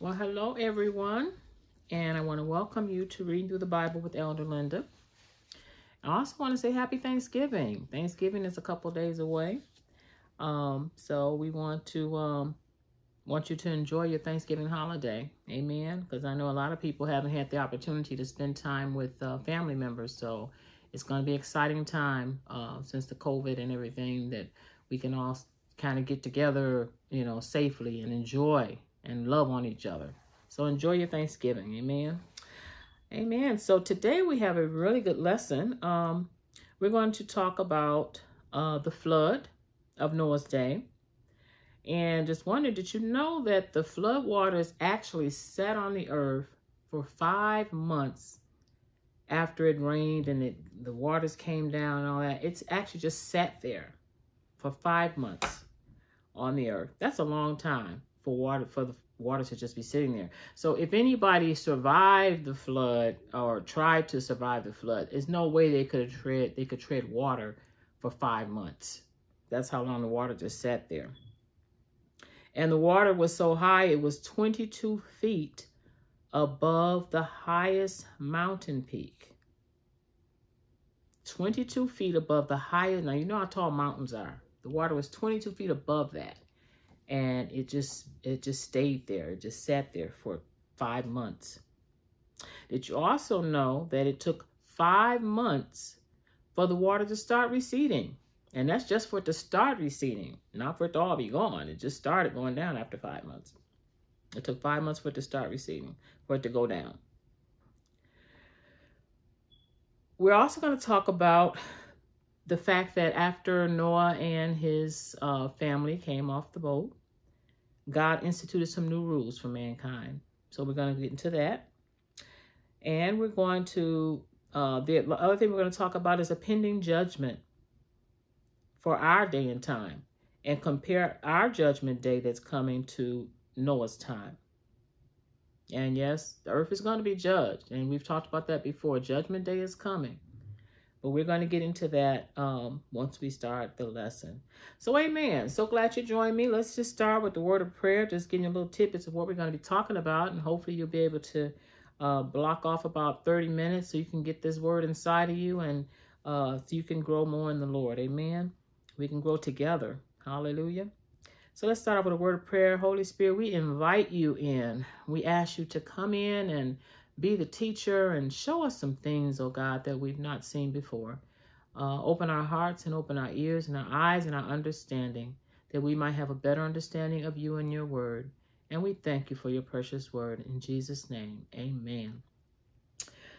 Well, hello everyone, and I want to welcome you to Reading Through the Bible with Elder Linda. I also want to say Happy Thanksgiving. Thanksgiving is a couple days away, um, so we want to um, want you to enjoy your Thanksgiving holiday. Amen. Because I know a lot of people haven't had the opportunity to spend time with uh, family members, so it's going to be exciting time uh, since the COVID and everything that we can all kind of get together, you know, safely and enjoy and love on each other. So enjoy your Thanksgiving. Amen. Amen. So today we have a really good lesson. Um, we're going to talk about uh, the flood of Noah's day. And just wondered, did you know that the flood waters actually sat on the earth for five months after it rained and it, the waters came down and all that? It's actually just sat there for five months on the earth. That's a long time for water for the water to just be sitting there. So if anybody survived the flood or tried to survive the flood, there's no way they could tread they could tread water for five months. That's how long the water just sat there. And the water was so high, it was 22 feet above the highest mountain peak. 22 feet above the highest. Now, you know how tall mountains are. The water was 22 feet above that and it just it just stayed there. It just sat there for five months. Did you also know that it took five months for the water to start receding? And that's just for it to start receding not for it to all be gone. It just started going down after five months. It took five months for it to start receding for it to go down. We're also going to talk about the fact that after Noah and his uh, family came off the boat, God instituted some new rules for mankind. So we're going to get into that. And we're going to, uh, the other thing we're going to talk about is a pending judgment for our day and time and compare our judgment day that's coming to Noah's time. And yes, the earth is going to be judged. And we've talked about that before. Judgment day is coming. But we're going to get into that um, once we start the lesson. So, amen. So glad you joined me. Let's just start with the word of prayer, just getting a little tidbits of what we're going to be talking about. And hopefully you'll be able to uh, block off about 30 minutes so you can get this word inside of you and uh, so you can grow more in the Lord. Amen. We can grow together. Hallelujah. So let's start off with a word of prayer. Holy Spirit, we invite you in. We ask you to come in and be the teacher and show us some things, oh God, that we've not seen before. Uh, open our hearts and open our ears and our eyes and our understanding that we might have a better understanding of you and your word. And we thank you for your precious word. In Jesus' name, amen.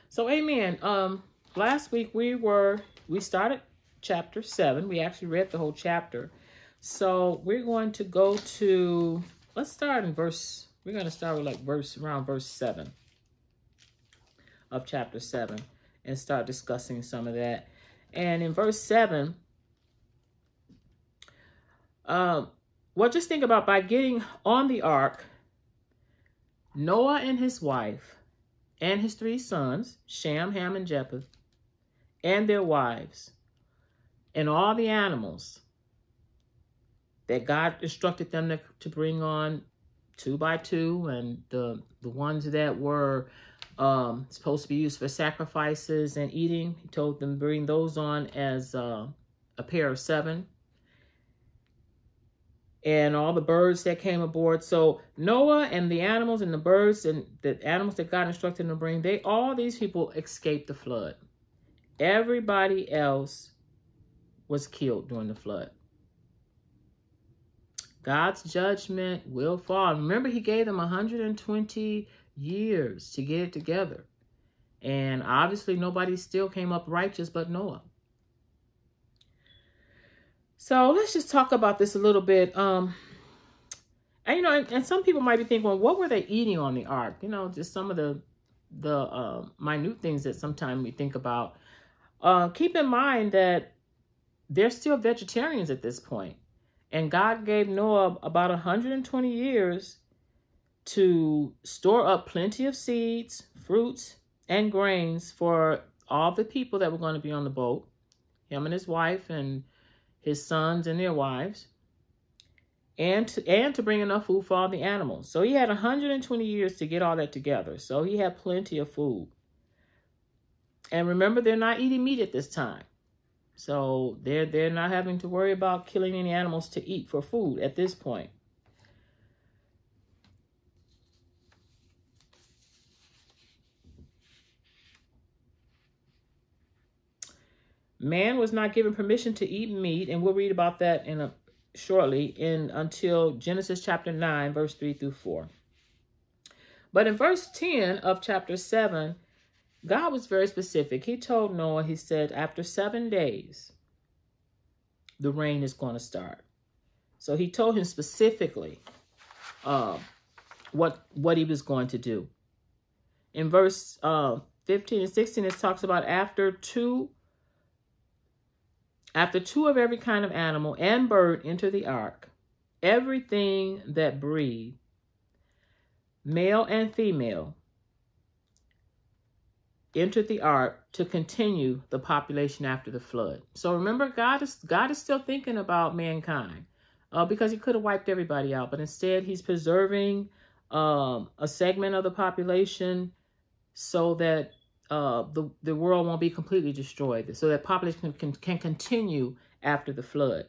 So, amen. Um, last week we were, we started chapter 7. We actually read the whole chapter. So, we're going to go to, let's start in verse, we're going to start with like verse, around verse 7 of chapter 7 and start discussing some of that. And in verse 7, um, well, just think about by getting on the ark, Noah and his wife and his three sons, Shem, Ham, and Japheth, and their wives, and all the animals that God instructed them to, to bring on two by two, and the, the ones that were um, supposed to be used for sacrifices and eating. He told them bring those on as uh, a pair of seven. And all the birds that came aboard. So Noah and the animals and the birds and the animals that God instructed them to bring, they all these people escaped the flood. Everybody else was killed during the flood. God's judgment will fall. Remember, he gave them 120 years to get it together. And obviously nobody still came up righteous but Noah. So let's just talk about this a little bit. Um, and, you know, and, and, some people might be thinking, well, what were they eating on the ark? You know, just some of the the uh, minute things that sometimes we think about. Uh, keep in mind that they're still vegetarians at this. And God gave Noah about 120 years to store up plenty of seeds, fruits, and grains for all the people that were going to be on the boat, him and his wife and his sons and their wives. and to, and to bring enough food for all the animals. So he had 120 years to get all that together. So he had plenty of food. And remember, they're not eating meat at this time. So they're they're not having to worry about killing any animals to eat for food at this point. Man was not given permission to eat meat, and we'll read about that in a shortly in until Genesis chapter 9, verse 3 through 4. But in verse 10 of chapter 7, God was very specific. He told Noah, he said, after seven days, the rain is going to start. So he told him specifically uh, what, what he was going to do. In verse uh, 15 and 16, it talks about after two after two of every kind of animal and bird enter the ark, everything that breathed, male and female, entered the ark to continue the population after the flood. So remember, God is God is still thinking about mankind uh, because he could have wiped everybody out, but instead he's preserving um, a segment of the population so that uh, the, the world won't be completely destroyed, so that population can, can continue after the flood.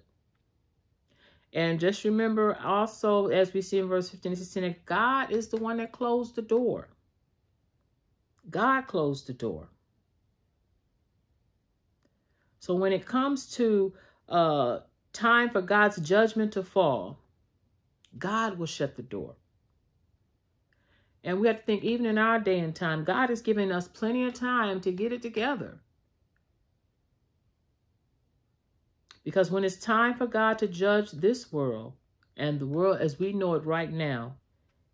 And just remember also, as we see in verse 15 and 16, that God is the one that closed the door. God closed the door. So when it comes to uh, time for God's judgment to fall, God will shut the door. And we have to think, even in our day and time, God has given us plenty of time to get it together. Because when it's time for God to judge this world and the world as we know it right now,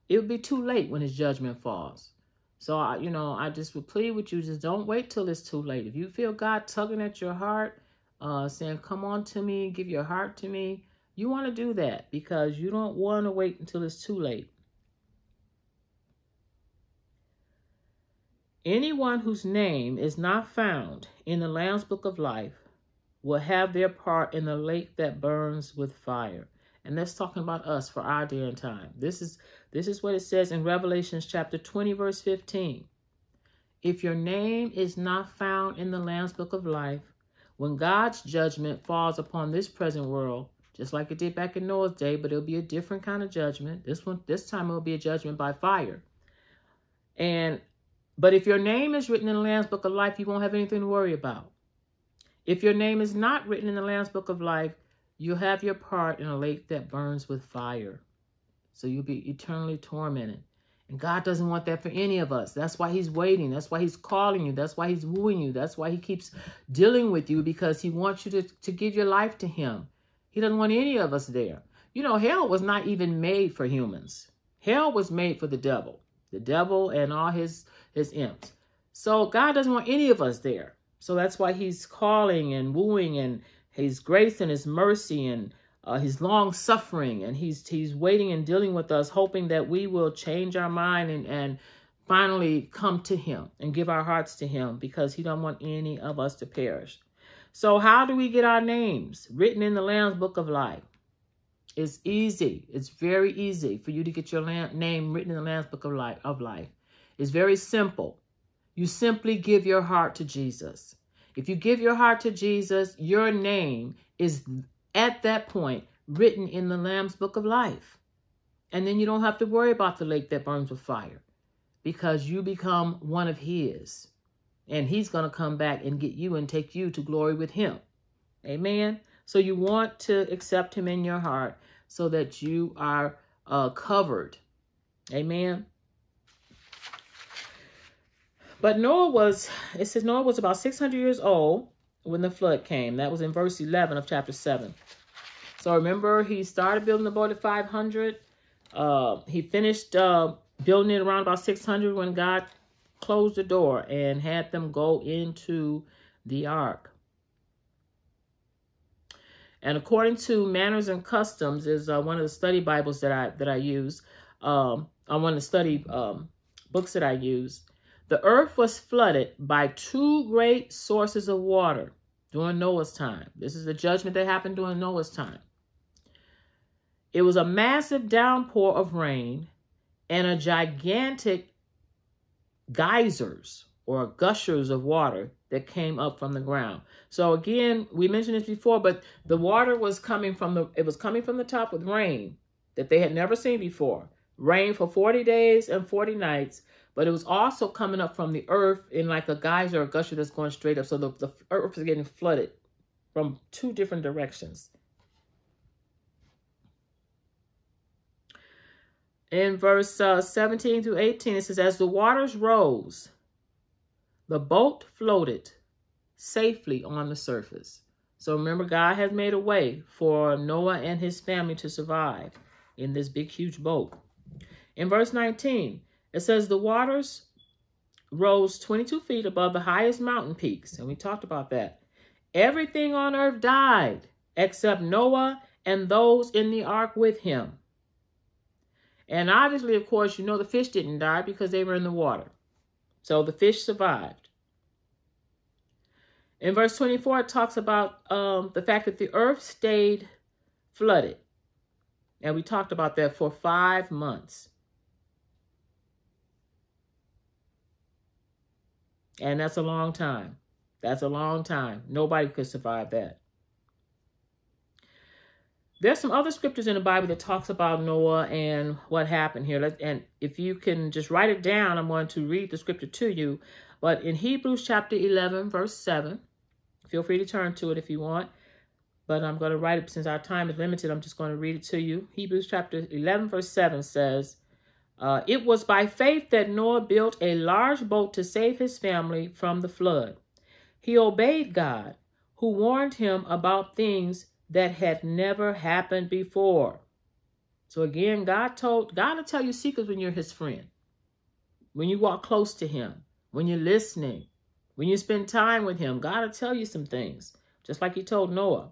it will be too late when his judgment falls. So, I, you know, I just would plead with you, just don't wait till it's too late. If you feel God tugging at your heart, uh, saying, come on to me, give your heart to me, you want to do that because you don't want to wait until it's too late. Anyone whose name is not found in the Lamb's Book of Life will have their part in the lake that burns with fire. And that's talking about us for our day and time. This is this is what it says in Revelations chapter 20, verse 15. If your name is not found in the Lamb's Book of Life, when God's judgment falls upon this present world, just like it did back in Noah's day, but it'll be a different kind of judgment. This one, this time it'll be a judgment by fire. And but if your name is written in the Lamb's Book of Life, you won't have anything to worry about. If your name is not written in the Lamb's Book of Life, you'll have your part in a lake that burns with fire. So you'll be eternally tormented. And God doesn't want that for any of us. That's why he's waiting. That's why he's calling you. That's why he's wooing you. That's why he keeps dealing with you because he wants you to, to give your life to him. He doesn't want any of us there. You know, hell was not even made for humans. Hell was made for the devil. The devil and all his his imps. So God doesn't want any of us there. So that's why he's calling and wooing and his grace and his mercy and uh, his long suffering. And he's he's waiting and dealing with us, hoping that we will change our mind and, and finally come to him and give our hearts to him because he don't want any of us to perish. So how do we get our names written in the Lamb's Book of Life? It's easy. It's very easy for you to get your name written in the Lamb's Book of Life. Of life. It's very simple. You simply give your heart to Jesus. If you give your heart to Jesus, your name is at that point written in the Lamb's Book of Life. And then you don't have to worry about the lake that burns with fire because you become one of his. And he's going to come back and get you and take you to glory with him. Amen. So you want to accept him in your heart so that you are uh, covered. Amen. But Noah was, it says Noah was about 600 years old when the flood came. That was in verse 11 of chapter 7. So remember, he started building the boat at 500. Uh, he finished uh, building it around about 600 when God closed the door and had them go into the ark. And according to Manners and Customs is uh, one of the study Bibles that I that I use. Um, I want to study um, books that I use. The earth was flooded by two great sources of water during Noah's time. This is the judgment that happened during Noah's time. It was a massive downpour of rain and a gigantic geysers or gushers of water that came up from the ground. So again, we mentioned this before, but the water was coming from the it was coming from the top with rain that they had never seen before. Rain for 40 days and 40 nights, but it was also coming up from the earth in like a geyser or gusher that's going straight up. So the, the earth is getting flooded from two different directions. In verse uh, 17 through 18, it says, As the waters rose, the boat floated safely on the surface. So remember, God has made a way for Noah and his family to survive in this big, huge boat. In verse 19, it says, The waters rose 22 feet above the highest mountain peaks. And we talked about that. Everything on earth died except Noah and those in the ark with him. And obviously, of course, you know the fish didn't die because they were in the water. So the fish survived. In verse 24, it talks about um, the fact that the earth stayed flooded. And we talked about that for five months. And that's a long time. That's a long time. Nobody could survive that. There's some other scriptures in the Bible that talks about Noah and what happened here. And if you can just write it down, I'm going to read the scripture to you. But in Hebrews chapter 11, verse 7, feel free to turn to it if you want. But I'm going to write it since our time is limited. I'm just going to read it to you. Hebrews chapter 11, verse 7 says, uh, It was by faith that Noah built a large boat to save his family from the flood. He obeyed God, who warned him about things that had never happened before. So again, God told God will tell you secrets when you're his friend. When you walk close to him, when you're listening, when you spend time with him, God will tell you some things, just like he told Noah.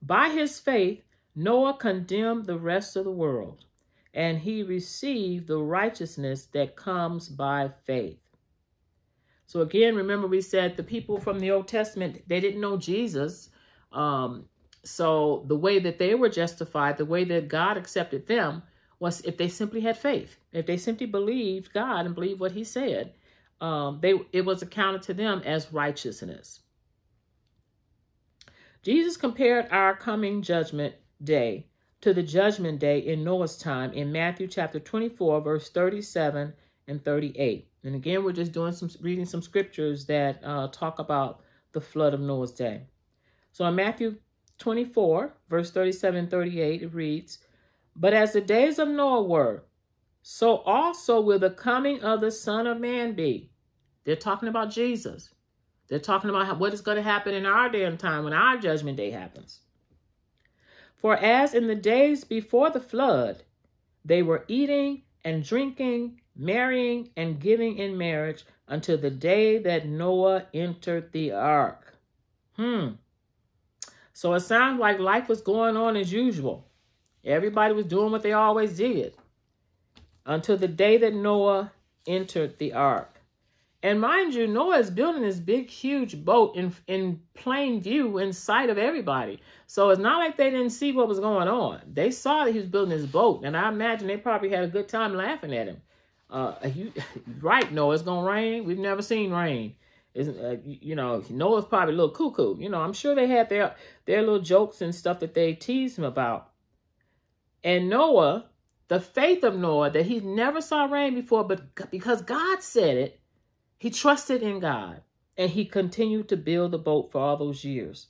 By his faith, Noah condemned the rest of the world, and he received the righteousness that comes by faith. So again, remember we said the people from the Old Testament, they didn't know Jesus. Um, so the way that they were justified, the way that God accepted them was if they simply had faith, if they simply believed God and believed what he said, um, they it was accounted to them as righteousness. Jesus compared our coming judgment day to the judgment day in Noah's time in Matthew chapter 24, verse 37 and 38. And again, we're just doing some reading some scriptures that uh, talk about the flood of Noah's day. So in Matthew 24, verse 37 and 38, it reads, But as the days of Noah were, so also will the coming of the Son of Man be. They're talking about Jesus. They're talking about what is going to happen in our day and time when our judgment day happens. For as in the days before the flood, they were eating and drinking, marrying and giving in marriage until the day that Noah entered the ark. Hmm. So it sounds like life was going on as usual. Everybody was doing what they always did until the day that Noah entered the ark. And mind you, Noah is building this big, huge boat in, in plain view in sight of everybody. So it's not like they didn't see what was going on. They saw that he was building this boat. And I imagine they probably had a good time laughing at him. Uh, you, right, Noah, it's going to rain. We've never seen rain isn't uh, you know Noah's probably a little cuckoo. You know, I'm sure they had their their little jokes and stuff that they teased him about. And Noah, the faith of Noah that he never saw rain before, but because God said it, he trusted in God and he continued to build the boat for all those years.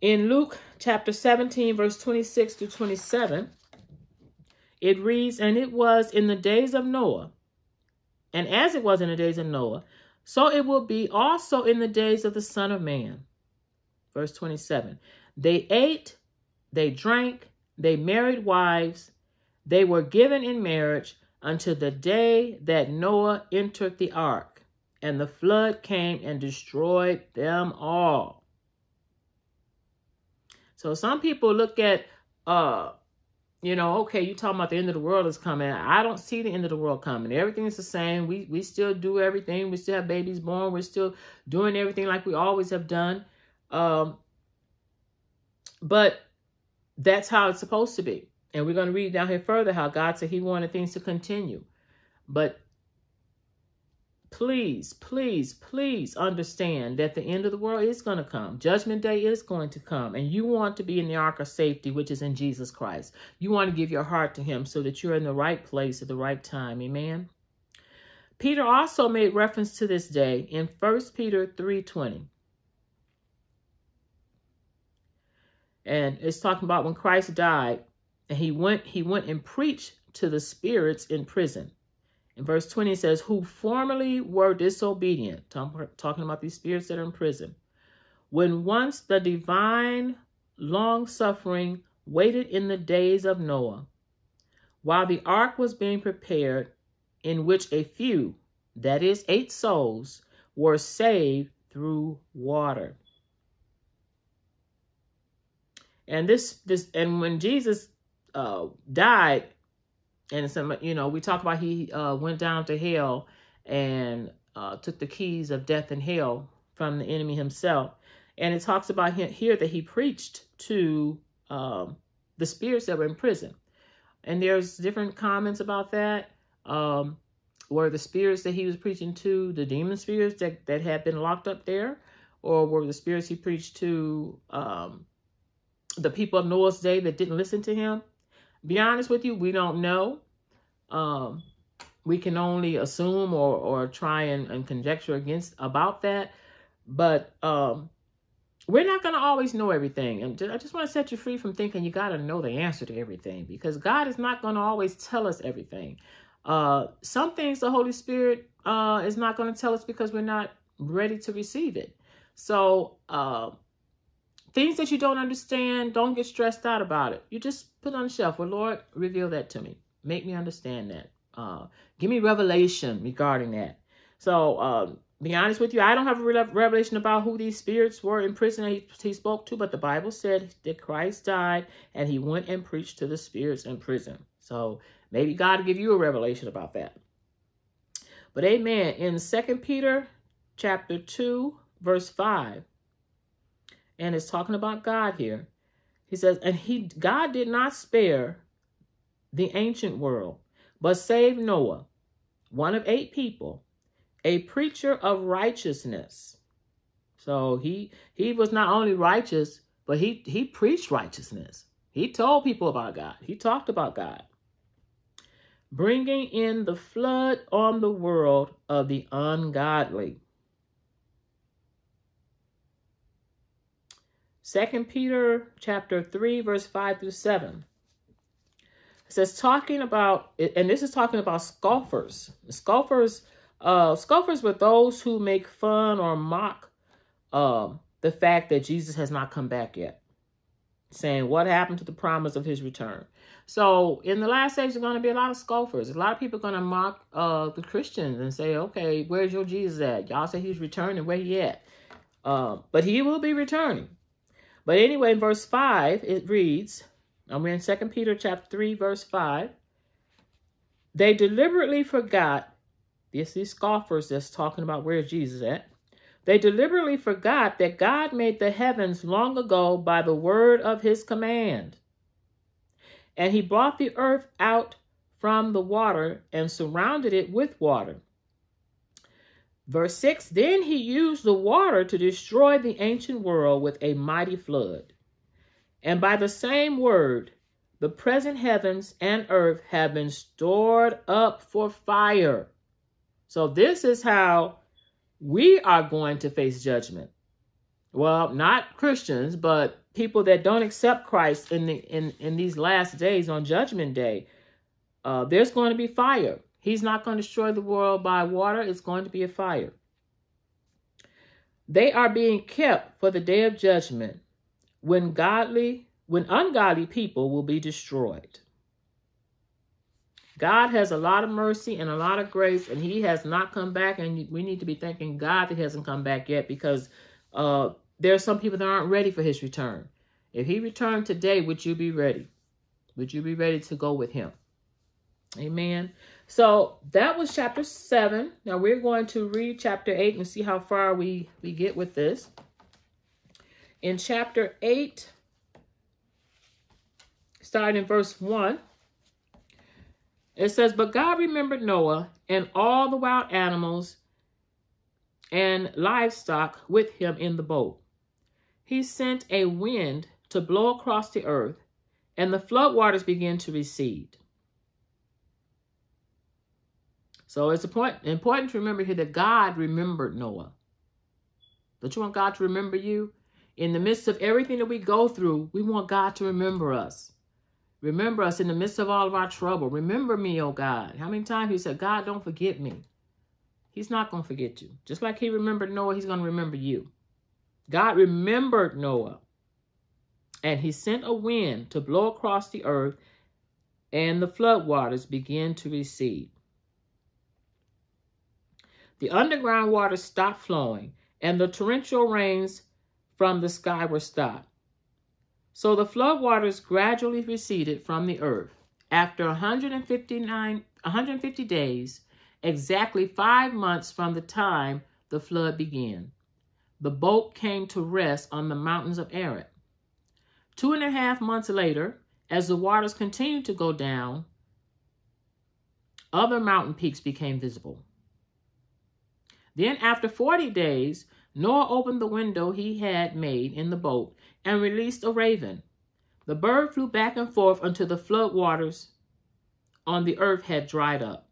In Luke chapter 17, verse 26 to 27, it reads, And it was in the days of Noah and as it was in the days of Noah, so it will be also in the days of the Son of Man. Verse 27 They ate, they drank, they married wives, they were given in marriage until the day that Noah entered the ark, and the flood came and destroyed them all. So some people look at uh, you know, okay, you talking about the end of the world is coming. I don't see the end of the world coming. Everything is the same. We we still do everything. We still have babies born. We're still doing everything like we always have done. Um, but that's how it's supposed to be. And we're going to read down here further how God said he wanted things to continue. But please, please, please understand that the end of the world is going to come. Judgment day is going to come. And you want to be in the ark of safety, which is in Jesus Christ. You want to give your heart to him so that you're in the right place at the right time. Amen. Peter also made reference to this day in 1 Peter 3.20. And it's talking about when Christ died and he went, he went and preached to the spirits in prison in verse 20, it says, Who formerly were disobedient, talking about these spirits that are in prison, when once the divine long suffering waited in the days of Noah, while the ark was being prepared, in which a few, that is, eight souls, were saved through water. And this, this, and when Jesus uh, died, and some you know we talk about he uh, went down to hell and uh, took the keys of death and hell from the enemy himself. And it talks about him here that he preached to um, the spirits that were in prison. And there's different comments about that um, were the spirits that he was preaching to the demon spirits that, that had been locked up there? Or were the spirits he preached to um, the people of noah's day that didn't listen to him be honest with you, we don't know. Um, we can only assume or, or try and, and conjecture against about that. But um, we're not going to always know everything. And I just want to set you free from thinking you got to know the answer to everything because God is not going to always tell us everything. Uh, some things the Holy Spirit uh, is not going to tell us because we're not ready to receive it. So uh, Things that you don't understand, don't get stressed out about it. You just put on the shelf. Well, Lord, reveal that to me. Make me understand that. Uh, give me revelation regarding that. So, um, be honest with you, I don't have a revelation about who these spirits were in prison he, he spoke to, but the Bible said that Christ died and he went and preached to the spirits in prison. So maybe God will give you a revelation about that. But amen. In Second Peter chapter 2, verse 5, and it's talking about God here. He says, and he God did not spare the ancient world, but saved Noah, one of eight people, a preacher of righteousness. So he he was not only righteous, but he he preached righteousness. He told people about God. He talked about God. Bringing in the flood on the world of the ungodly. Second Peter chapter 3, verse 5 through 7. It says talking about, and this is talking about scoffers. Scoffers, uh, scoffers were those who make fun or mock uh, the fact that Jesus has not come back yet. Saying what happened to the promise of his return. So in the last days, there's going to be a lot of scoffers. A lot of people are going to mock uh, the Christians and say, okay, where's your Jesus at? Y'all say he's returning. Where he at? Uh, but he will be returning. But anyway, in verse 5, it reads, I'm in 2 Peter chapter 3, verse 5. They deliberately forgot, this these scoffers that's talking about where Jesus at. They deliberately forgot that God made the heavens long ago by the word of his command. And he brought the earth out from the water and surrounded it with water. Verse 6 Then he used the water to destroy the ancient world with a mighty flood. And by the same word, the present heavens and earth have been stored up for fire. So, this is how we are going to face judgment. Well, not Christians, but people that don't accept Christ in, the, in, in these last days on Judgment Day. Uh, there's going to be fire. He's not going to destroy the world by water. It's going to be a fire. They are being kept for the day of judgment when godly, when ungodly people will be destroyed. God has a lot of mercy and a lot of grace, and he has not come back. And we need to be thanking God that he hasn't come back yet because uh, there are some people that aren't ready for his return. If he returned today, would you be ready? Would you be ready to go with him? Amen. So that was chapter 7. Now we're going to read chapter 8 and see how far we, we get with this. In chapter 8, starting in verse 1. It says, But God remembered Noah and all the wild animals and livestock with him in the boat. He sent a wind to blow across the earth, and the flood waters began to recede. So it's important to remember here that God remembered Noah. Don't you want God to remember you? In the midst of everything that we go through, we want God to remember us. Remember us in the midst of all of our trouble. Remember me, oh God. How many times he said, God, don't forget me. He's not going to forget you. Just like he remembered Noah, he's going to remember you. God remembered Noah. And he sent a wind to blow across the earth, and the flood waters began to recede. The underground water stopped flowing, and the torrential rains from the sky were stopped. So the flood waters gradually receded from the earth. After 159, 150 days, exactly five months from the time the flood began, the boat came to rest on the mountains of Ararat. Two and a half months later, as the waters continued to go down, other mountain peaks became visible. Then, after 40 days, Noah opened the window he had made in the boat and released a raven. The bird flew back and forth until the flood waters on the earth had dried up.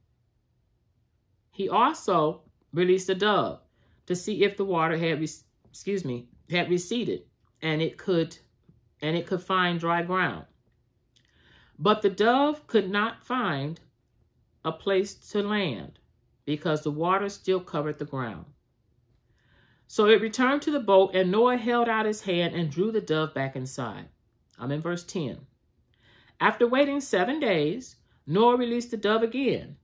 He also released a dove to see if the water had, excuse me, had receded and it could and it could find dry ground. But the dove could not find a place to land because the water still covered the ground. So it returned to the boat, and Noah held out his hand and drew the dove back inside. I'm in verse 10. After waiting seven days, Noah released the dove again.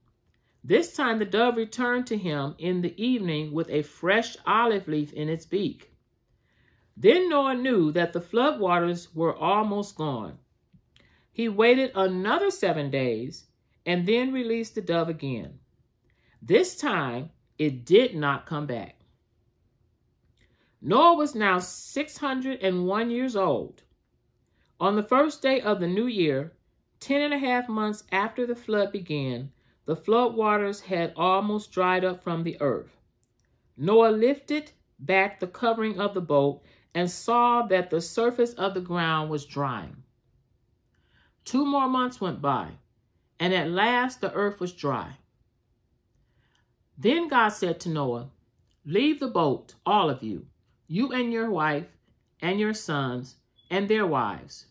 This time the dove returned to him in the evening with a fresh olive leaf in its beak. Then Noah knew that the flood waters were almost gone. He waited another seven days and then released the dove again. This time, it did not come back. Noah was now 601 years old. On the first day of the new year, ten and a half months after the flood began, the flood waters had almost dried up from the earth. Noah lifted back the covering of the boat and saw that the surface of the ground was drying. Two more months went by, and at last the earth was dry. Then God said to Noah, Leave the boat, all of you, you and your wife and your sons and their wives.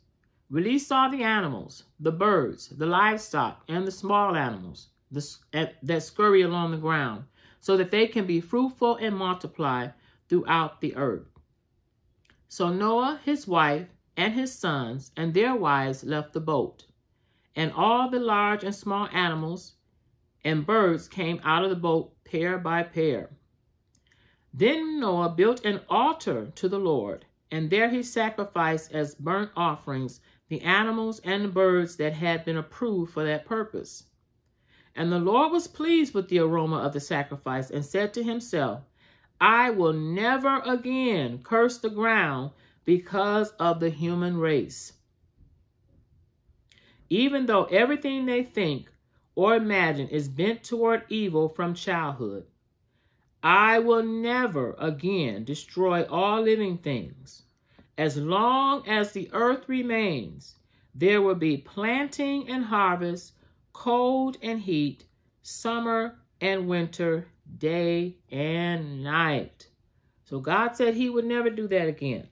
Release all the animals, the birds, the livestock, and the small animals that scurry along the ground, so that they can be fruitful and multiply throughout the earth. So Noah, his wife, and his sons and their wives left the boat, and all the large and small animals and birds came out of the boat pair by pair. Then Noah built an altar to the Lord, and there he sacrificed as burnt offerings the animals and the birds that had been approved for that purpose. And the Lord was pleased with the aroma of the sacrifice and said to himself, I will never again curse the ground because of the human race. Even though everything they think or imagine is bent toward evil from childhood, I will never again destroy all living things. As long as the earth remains, there will be planting and harvest, cold and heat, summer and winter, day and night. So God said he would never do that again.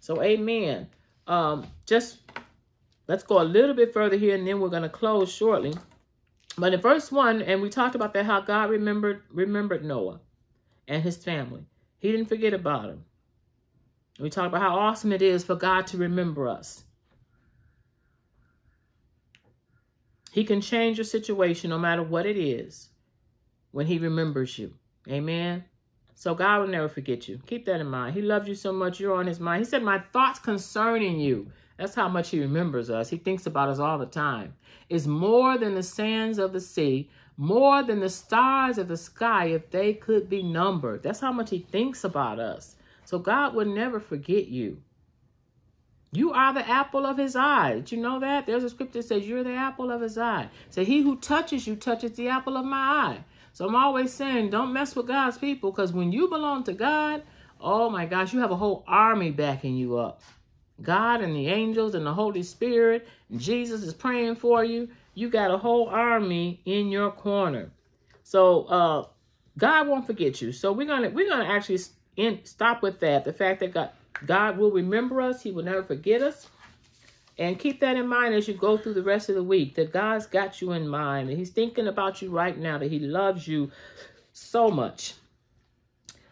So amen. Um, just Let's go a little bit further here and then we're going to close shortly. But in verse 1, and we talked about that, how God remembered remembered Noah and his family. He didn't forget about him. We talked about how awesome it is for God to remember us. He can change your situation no matter what it is when he remembers you. Amen. So God will never forget you. Keep that in mind. He loves you so much. You're on his mind. He said, my thoughts concerning you that's how much he remembers us. He thinks about us all the time. Is more than the sands of the sea, more than the stars of the sky if they could be numbered. That's how much he thinks about us. So God would never forget you. You are the apple of his eye. Did you know that? There's a scripture that says you're the apple of his eye. So he who touches you touches the apple of my eye. So I'm always saying, don't mess with God's people because when you belong to God, oh my gosh, you have a whole army backing you up. God and the angels and the Holy Spirit, Jesus is praying for you. You got a whole army in your corner. So uh, God won't forget you. So we're gonna we're gonna actually stop with that. The fact that God God will remember us. He will never forget us. And keep that in mind as you go through the rest of the week, that God's got you in mind. And he's thinking about you right now, that he loves you so much.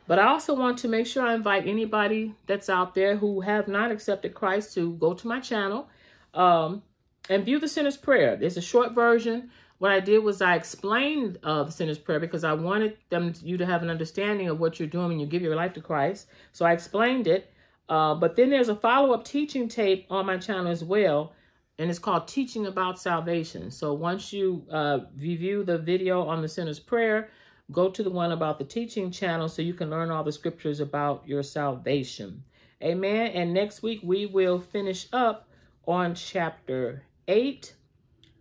But I also want to make sure I invite anybody that's out there who have not accepted Christ to go to my channel um, and view the sinner's prayer. There's a short version. What I did was I explained uh, the sinner's prayer because I wanted them you to have an understanding of what you're doing when you give your life to Christ. So I explained it. Uh, but then there's a follow-up teaching tape on my channel as well, and it's called Teaching About Salvation. So once you uh, review the video on the sinner's prayer, go to the one about the teaching channel so you can learn all the scriptures about your salvation. Amen. And next week we will finish up on chapter 8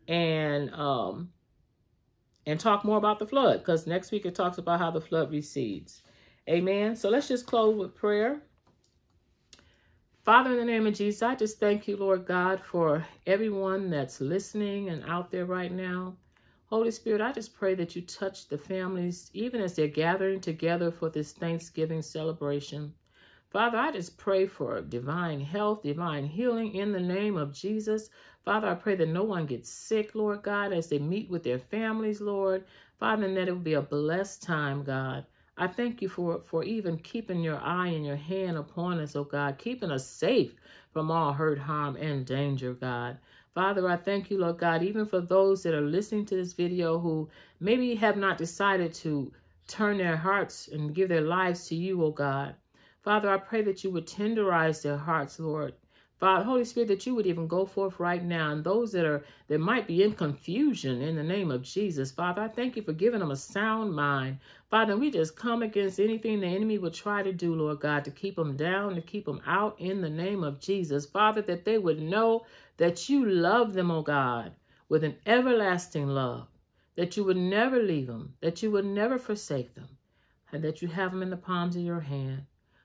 and um and talk more about the flood because next week it talks about how the flood recedes. Amen. So let's just close with prayer. Father, in the name of Jesus, I just thank you, Lord God, for everyone that's listening and out there right now. Holy Spirit, I just pray that you touch the families, even as they're gathering together for this Thanksgiving celebration. Father, I just pray for divine health, divine healing in the name of Jesus. Father, I pray that no one gets sick, Lord God, as they meet with their families, Lord. Father, and that it will be a blessed time, God. I thank you for, for even keeping your eye and your hand upon us, oh God, keeping us safe from all hurt, harm, and danger, God. Father, I thank you, Lord God, even for those that are listening to this video who maybe have not decided to turn their hearts and give their lives to you, oh God. Father, I pray that you would tenderize their hearts, Lord. Father, Holy Spirit, that you would even go forth right now. And those that are that might be in confusion in the name of Jesus, Father, I thank you for giving them a sound mind. Father, we just come against anything the enemy would try to do, Lord God, to keep them down, to keep them out in the name of Jesus. Father, that they would know that you love them, oh God, with an everlasting love, that you would never leave them, that you would never forsake them, and that you have them in the palms of your hand.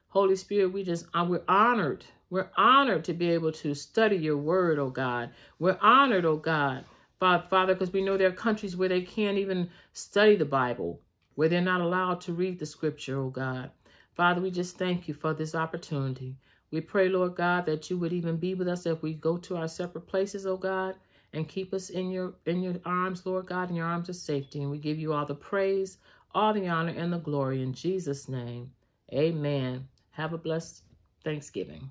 Holy Spirit, we just, uh, we're honored we're honored to be able to study your word, oh God. We're honored, oh God, Father, because we know there are countries where they can't even study the Bible, where they're not allowed to read the scripture, oh God. Father, we just thank you for this opportunity. We pray, Lord God, that you would even be with us if we go to our separate places, oh God, and keep us in your in your arms, Lord God, in your arms of safety. And we give you all the praise, all the honor, and the glory in Jesus' name. Amen. Have a blessed Thanksgiving.